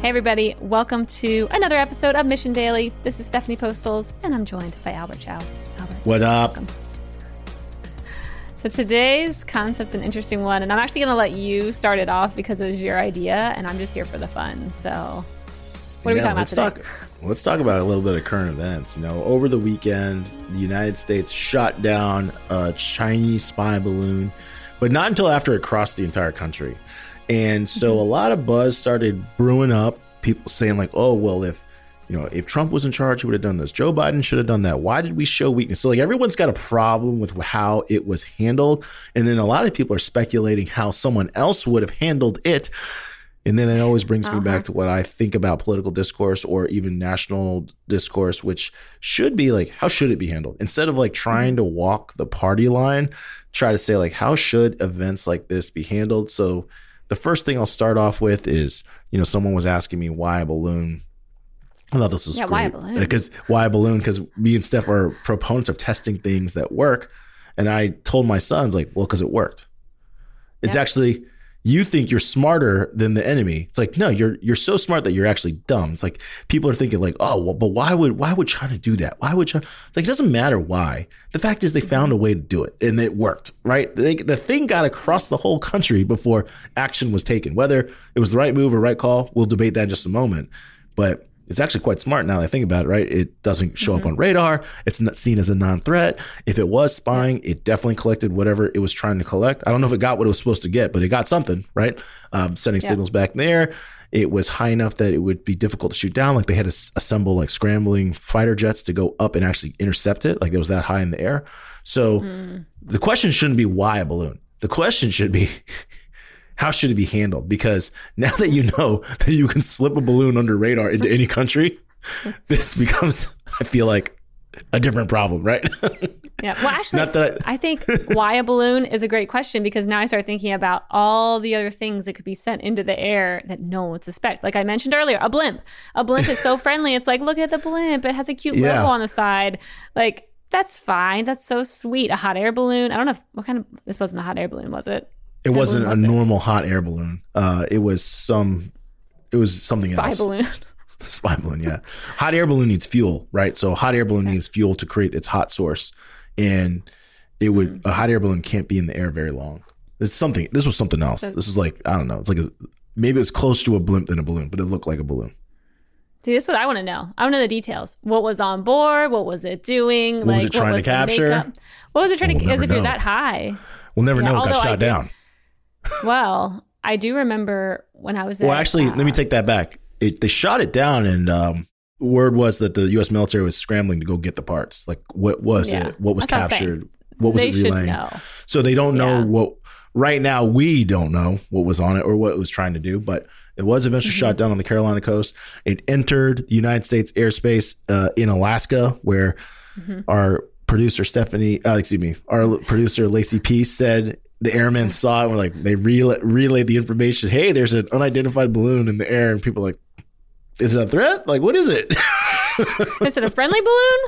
Hey, everybody, welcome to another episode of Mission Daily. This is Stephanie Postles, and I'm joined by Albert Chow. Albert, what up? Welcome. So, today's concept's an interesting one, and I'm actually going to let you start it off because it was your idea, and I'm just here for the fun. So, what yeah, are we talking about today? Talk, let's talk about a little bit of current events. You know, over the weekend, the United States shot down a Chinese spy balloon, but not until after it crossed the entire country. And so mm-hmm. a lot of buzz started brewing up, people saying, like, oh, well, if you know, if Trump was in charge, he would have done this. Joe Biden should have done that. Why did we show weakness? So, like, everyone's got a problem with how it was handled. And then a lot of people are speculating how someone else would have handled it. And then it always brings uh-huh. me back uh-huh. to what I think about political discourse or even national discourse, which should be like, how should it be handled? Instead of like trying to walk the party line, try to say, like, how should events like this be handled? So, the first thing I'll start off with is, you know, someone was asking me why a balloon. I thought this was yeah, great. Uh, why a balloon? Because why a balloon? Because me and Steph are proponents of testing things that work, and I told my sons like, well, because it worked. It's actually you think you're smarter than the enemy. It's like, no, you're you're so smart that you're actually dumb. It's like people are thinking like, oh, well, but why would why would China do that? Why would China? Like, it doesn't matter why. The fact is, they found a way to do it, and it worked. Right? They, the thing got across the whole country before action was taken. Whether it was the right move or right call, we'll debate that in just a moment. But it's actually quite smart now that I think about it, right? It doesn't show mm-hmm. up on radar. It's not seen as a non threat. If it was spying, it definitely collected whatever it was trying to collect. I don't know if it got what it was supposed to get, but it got something, right? Um, sending yeah. signals back there. It was high enough that it would be difficult to shoot down. Like they had to assemble like scrambling fighter jets to go up and actually intercept it. Like it was that high in the air. So mm. the question shouldn't be why a balloon. The question should be how should it be handled? Because now that you know that you can slip a balloon under radar into any country, this becomes, I feel like, a different problem, right? yeah. Well, actually, I, I think why a balloon is a great question because now I start thinking about all the other things that could be sent into the air that no one would suspect. Like I mentioned earlier, a blimp. A blimp is so friendly. It's like, look at the blimp. It has a cute yeah. logo on the side. Like, that's fine. That's so sweet. A hot air balloon. I don't know if, what kind of, this wasn't a hot air balloon, was it? It wasn't a normal hot air balloon. Uh, it was some. It was something Spy else. Spy balloon. Spy balloon, yeah. hot air balloon needs fuel, right? So hot air balloon okay. needs fuel to create its hot source, and it would mm-hmm. a hot air balloon can't be in the air very long. It's something. This was something else. So, this was like I don't know. It's like a, maybe it's close to a blimp than a balloon, but it looked like a balloon. See, this is what I want to know. I want to know the details. What was on board? What was it doing? What like, was it trying to capture? What was it trying we'll to? Because if you're that high, we'll never yeah, know. It got shot down well, I do remember when I was. There. Well, actually, uh, let me take that back. It, they shot it down, and um, word was that the U.S. military was scrambling to go get the parts. Like, what was yeah. it? What was That's captured? What was they it relaying? So they don't know yeah. what. Right now, we don't know what was on it or what it was trying to do, but it was eventually mm-hmm. shot down on the Carolina coast. It entered the United States airspace uh, in Alaska, where mm-hmm. our producer Stephanie, uh, excuse me, our producer Lacey Peace said the airmen saw it and were like they relay, relayed the information. Hey there's an unidentified balloon in the air. And people like is it a threat? Like what is it? Is it a friendly balloon?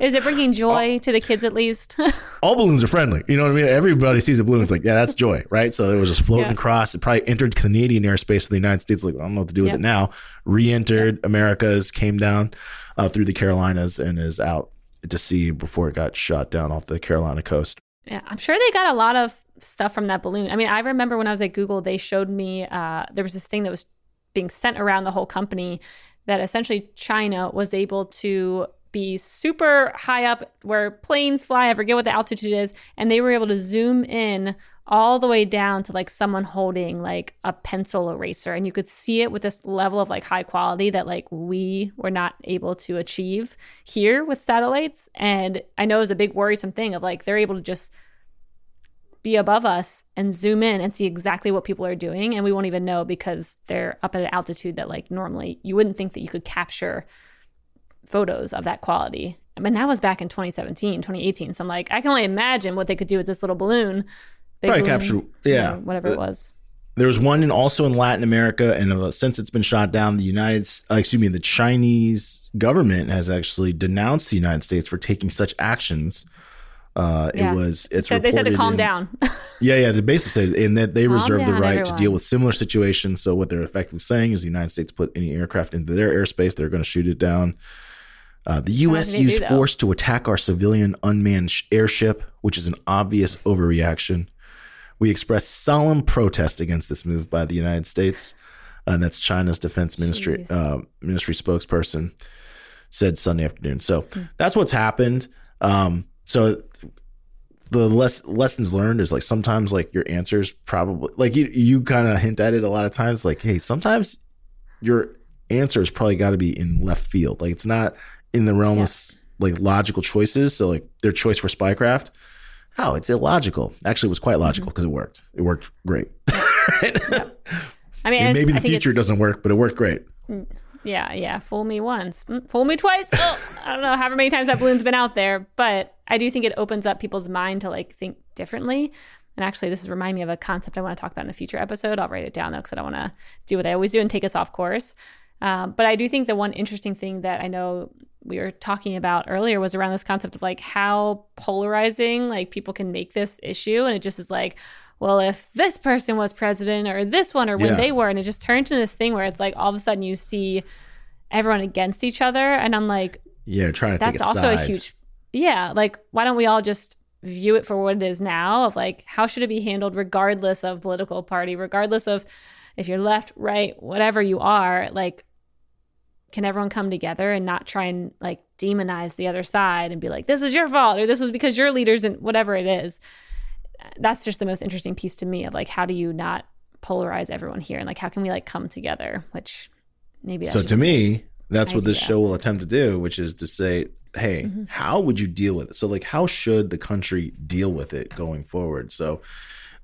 Is it bringing joy all, to the kids at least? All balloons are friendly. You know what i mean? Everybody sees a balloon it's like yeah that's joy right? So it was just floating yeah. across. It probably entered canadian airspace of the united states. Like i don't know what to do with yep. it now. Re-entered yep. americas came down uh, through the carolinas and is out to sea before it got shot down off the carolina coast yeah, I'm sure they got a lot of stuff from that balloon. I mean, I remember when I was at Google, they showed me uh, there was this thing that was being sent around the whole company that essentially China was able to be super high up where planes fly. I forget what the altitude is. And they were able to zoom in all the way down to like someone holding like a pencil eraser. And you could see it with this level of like high quality that like we were not able to achieve here with satellites. And I know it's a big worrisome thing of like they're able to just be above us and zoom in and see exactly what people are doing. And we won't even know because they're up at an altitude that like normally you wouldn't think that you could capture photos of that quality. I mean that was back in 2017 2018 so i'm like i can only imagine what they could do with this little balloon. Probably balloon, capture yeah. you know, whatever it was. there was one in also in Latin America, and uh, since it's been shot down, the United, uh, excuse me, the Chinese government has actually denounced the United States for taking such actions Uh, Yeah. It was. It's Said- they said to calm in- down. Yeah, yeah. They basically said, and that they Calm reserve the right to deal with similar situations. So what they're effectively saying is, the United States put any aircraft into their airspace, they're going to shoot it down. Uh, the U.S. they do, used force to attack our civilian unmanned sh- airship, which is an obvious overreaction. We express solemn protest against this move by the United States, and that's China's defense ministry uh, ministry spokesperson said Sunday afternoon. So Hmm. that's what's happened. Um, so the less lessons learned is like sometimes like your answers probably like you you kind of hint at it a lot of times like hey sometimes your answer has probably got to be in left field. Like it's not in the realm Yeah. of like logical choices so like their choice for spycraft. Oh it's illogical. Actually it was quite Mm-hmm. logical because it worked. It worked great. Right? I mean, maybe the future doesn't work but it worked great. It's- yeah, yeah. Fool me once, mm, fool me twice. Oh, I don't know however many times that balloon's been out there, but I do think it opens up people's mind to like think differently. And actually, this is remind me of a concept I want to talk about in a future episode. I'll write it down though, because I don't want to do what I always do and take us off course. Um, but I do think the one interesting thing that I know we were talking about earlier was around this concept of like how polarizing like people can make this issue, and it just is like, well, if this person was president or this one or when Yeah. they were, and it just turned into this thing where it's like all of a sudden you see everyone against each other, and I'm like, yeah trying to take that's a also a huge yeah like why don't we all just view it for what it is now of like how should it be handled regardless of political party regardless of if you're left right whatever you are like can everyone come together and not try and like demonize the other side and be like this is your fault or this was because your leaders and whatever it is that's just the most interesting piece to me of like how do you not polarize everyone here? And like how can we like come together? Which maybe so to me that's what this show will attempt to do which is to say hey Mm-hmm. how would you deal with it? So like how should the country deal with it going forward? So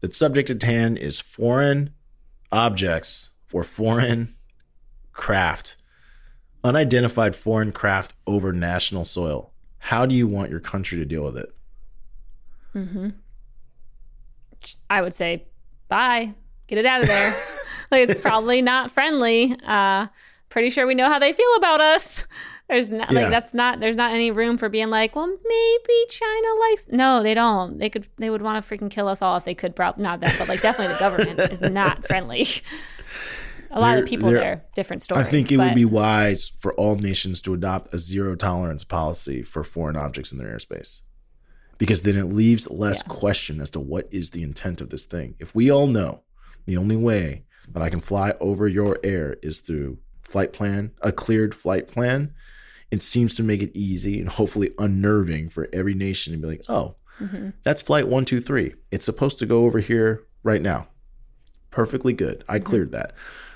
the subject at hand is foreign objects or foreign craft unidentified foreign craft over national soil. How do you want your country to deal with it? Mm-hmm. I would say, bye, get it out of there. like it's probably not friendly. Uh, pretty sure we know how they feel about us. There's not Yeah. like that's not there's not any room for being like, well, maybe China likes. No, they don't. They could they would want to freaking kill us all if they could. Probably not that, but like definitely the government is not friendly. A lot of There- the people there- different story. I think it would be wise for all nations to adopt a zero tolerance policy for foreign objects in their airspace. Because then it leaves less Yeah. question as to what is the intent of this thing. If we all know the only way that I can fly over your air is through flight plan, a cleared flight plan, it seems to make it easy and hopefully unnerving for every nation to be like, oh, Mhm. that's flight 123. It's supposed to go over here right now. Perfectly good. I cleared that.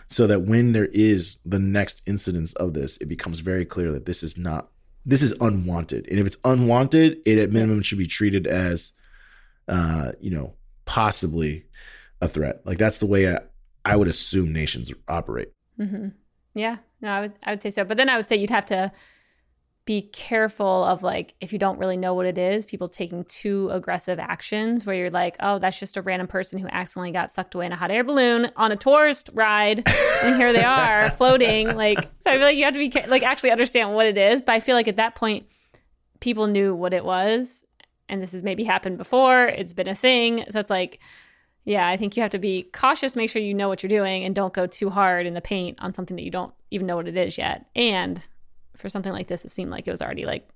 So that when there is the next incidence of this, it becomes very clear that this is not this is unwanted. And if it's unwanted, it at minimum should be treated as uh, you know, possibly a threat. Like that's the way I, I would assume nations operate. hmm Yeah, no, I would I would say so. But then I would say you'd have to be careful of like if you don't really know what it is, people taking too aggressive actions where you're like, oh, that's just a random person who accidentally got sucked away in a hot air balloon on a tourist ride, and here they are floating. Like, so I feel like you have to be like actually understand what it is. But I feel like at that point, people knew what it was, and this has maybe happened before. It's been a thing, so it's like. Yeah, I think you have to be cautious, make sure you know what you're doing, and don't go too hard in the paint on something that you don't even know what it is yet. And for something like this, it seemed like it was already like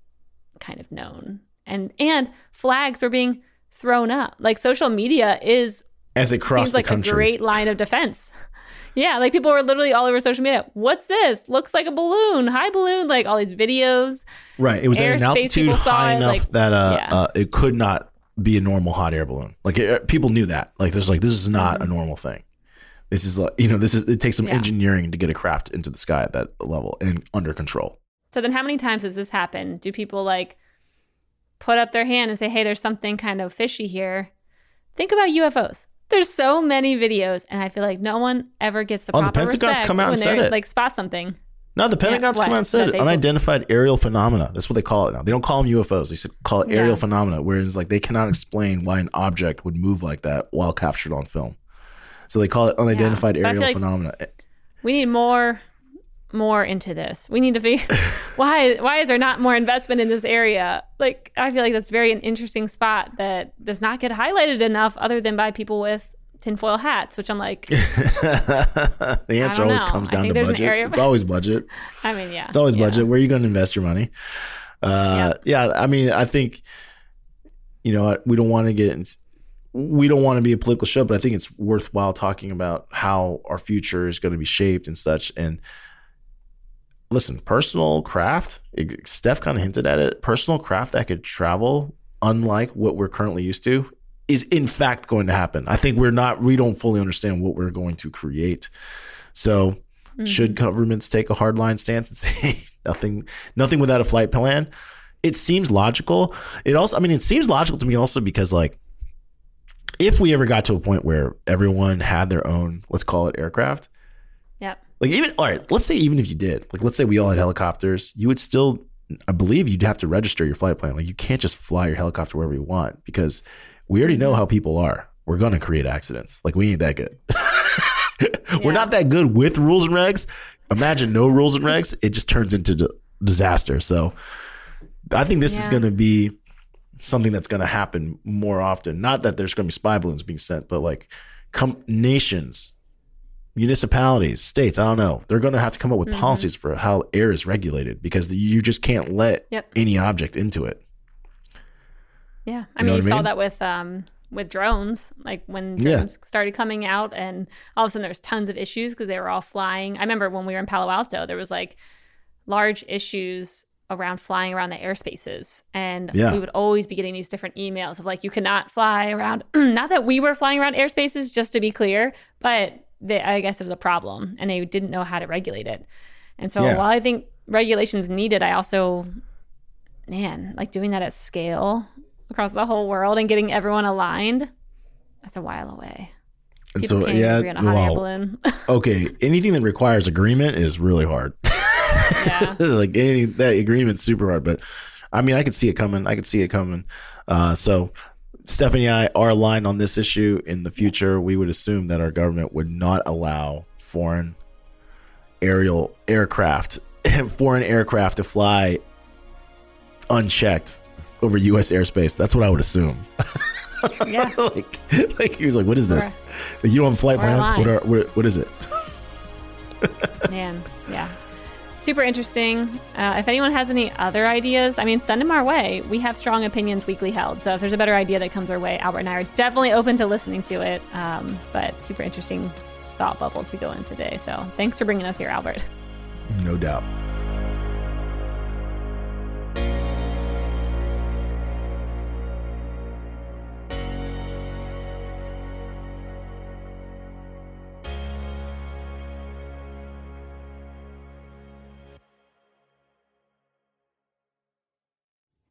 kind of known. And and flags were being thrown up. Like social media is As it crossed seems like country. a great line of defense. Yeah, like people were literally all over social media. What's this? Looks like a balloon. Hi balloon. Like all these videos. Right. It was at an altitude high enough like- that uh, yeah. uh, it could not be a normal hot air balloon. Like it, people knew that. Like there's like this is not Mm-hmm. a normal thing. This is like you know this is it takes some Yeah. engineering to get a craft into the sky at that level and under control. So then how many times does this happen? Do people like put up their hand and say, "Hey, there's something kind of fishy here." Think about UFOs. There's so many videos, and I feel like no one ever gets the Oh, the proper Pentagon's respect come out when and said they it. like spot something. No, the Pentagon's what? come out and said it. unidentified aerial phenomena. That's what they call it now. They don't call them UFOs. They said call it aerial Yeah. phenomena. Whereas like they cannot explain why an object would move like that while captured on film. So they call it unidentified feel aerial like- phenomena. We need more more into this. We need to figure why why is there not more investment in this area? Like I feel like that's very an interesting spot that does not get highlighted enough other than by people with tinfoil hats, which I'm like the answer always know. comes down to budget. area- It's always budget. I mean, yeah. It's always yeah. budget. Where are you going to invest your money? Uh, yeah. I mean, I think, you know, we don't want to get, in, we don't want to be a political show, but I think it's worthwhile talking about how our future is going to be shaped and such. And listen, personal craft, it- Steph kind of hinted at it, personal craft that could travel, unlike what we're currently used to, is in fact going to happen. I think we're not, we don't fully understand what we're going to create. So, Mhm. should governments take a hardline stance and say nothing, nothing without a flight plan? It seems logical. It also, I mean, it seems logical to me also because like, if we ever got to a point where everyone had their own, let's call it aircraft, Yep. Like even all right, let's say even if you did, like let's say we all had helicopters, you would still, I believe you'd have to register your flight plan. Like you can't just fly your helicopter wherever you want because we already know how people are. We're gonna create accidents. Like we ain't that good. We're not that good with rules and regs. Imagine no rules and regs, it just turns into d- disaster. So I think this is going to be something that's going to happen more often. Not that there's going to be spy balloons being sent, but like com- nations, municipalities, states, I don't know. They're going to have to come up with Mhm. policies for how air is regulated because you just can't let Yep. any object into it. Yeah, I You mean, you I saw that with um with drones, like when Yeah. drones started coming out, and all of a sudden there was tons of issues because they were all flying. I remember when we were in Palo Alto, there was like large issues around flying around the airspaces, and Yeah. we would always be getting these different emails of like you cannot fly around. Not that we were flying around airspaces, just to be clear, but they, I guess it was a problem, and they didn't know how to regulate it. And so Yeah. while I think regulations needed, I also man, like doing that at scale across the whole world and getting everyone aligned, that's a while away. And People so, can't yeah, agree on a hot air well, balloon. okay, anything that requires agreement is really hard. yeah. like anything that agreement's super hard, but I mean, I could see it coming. I could see it coming. Uh, so Stephanie and I are aligned on this issue. In the future, we would assume that our government would not allow foreign aerial aircraft, foreign aircraft to fly unchecked over U.S. airspace. That's what I would assume. Yeah. like, like he was like, "What is this? you don't have flight we're plan? What, are, what, what is it?" Man. Yeah. Super interesting. Uh, if anyone has any other ideas, I mean, send them our way. We have strong opinions weakly held. So if there's a better idea that comes our way, Albert and I are definitely open to listening to it. Um, but super interesting thought bubble to go in today. So thanks for bringing us here, Albert. No doubt.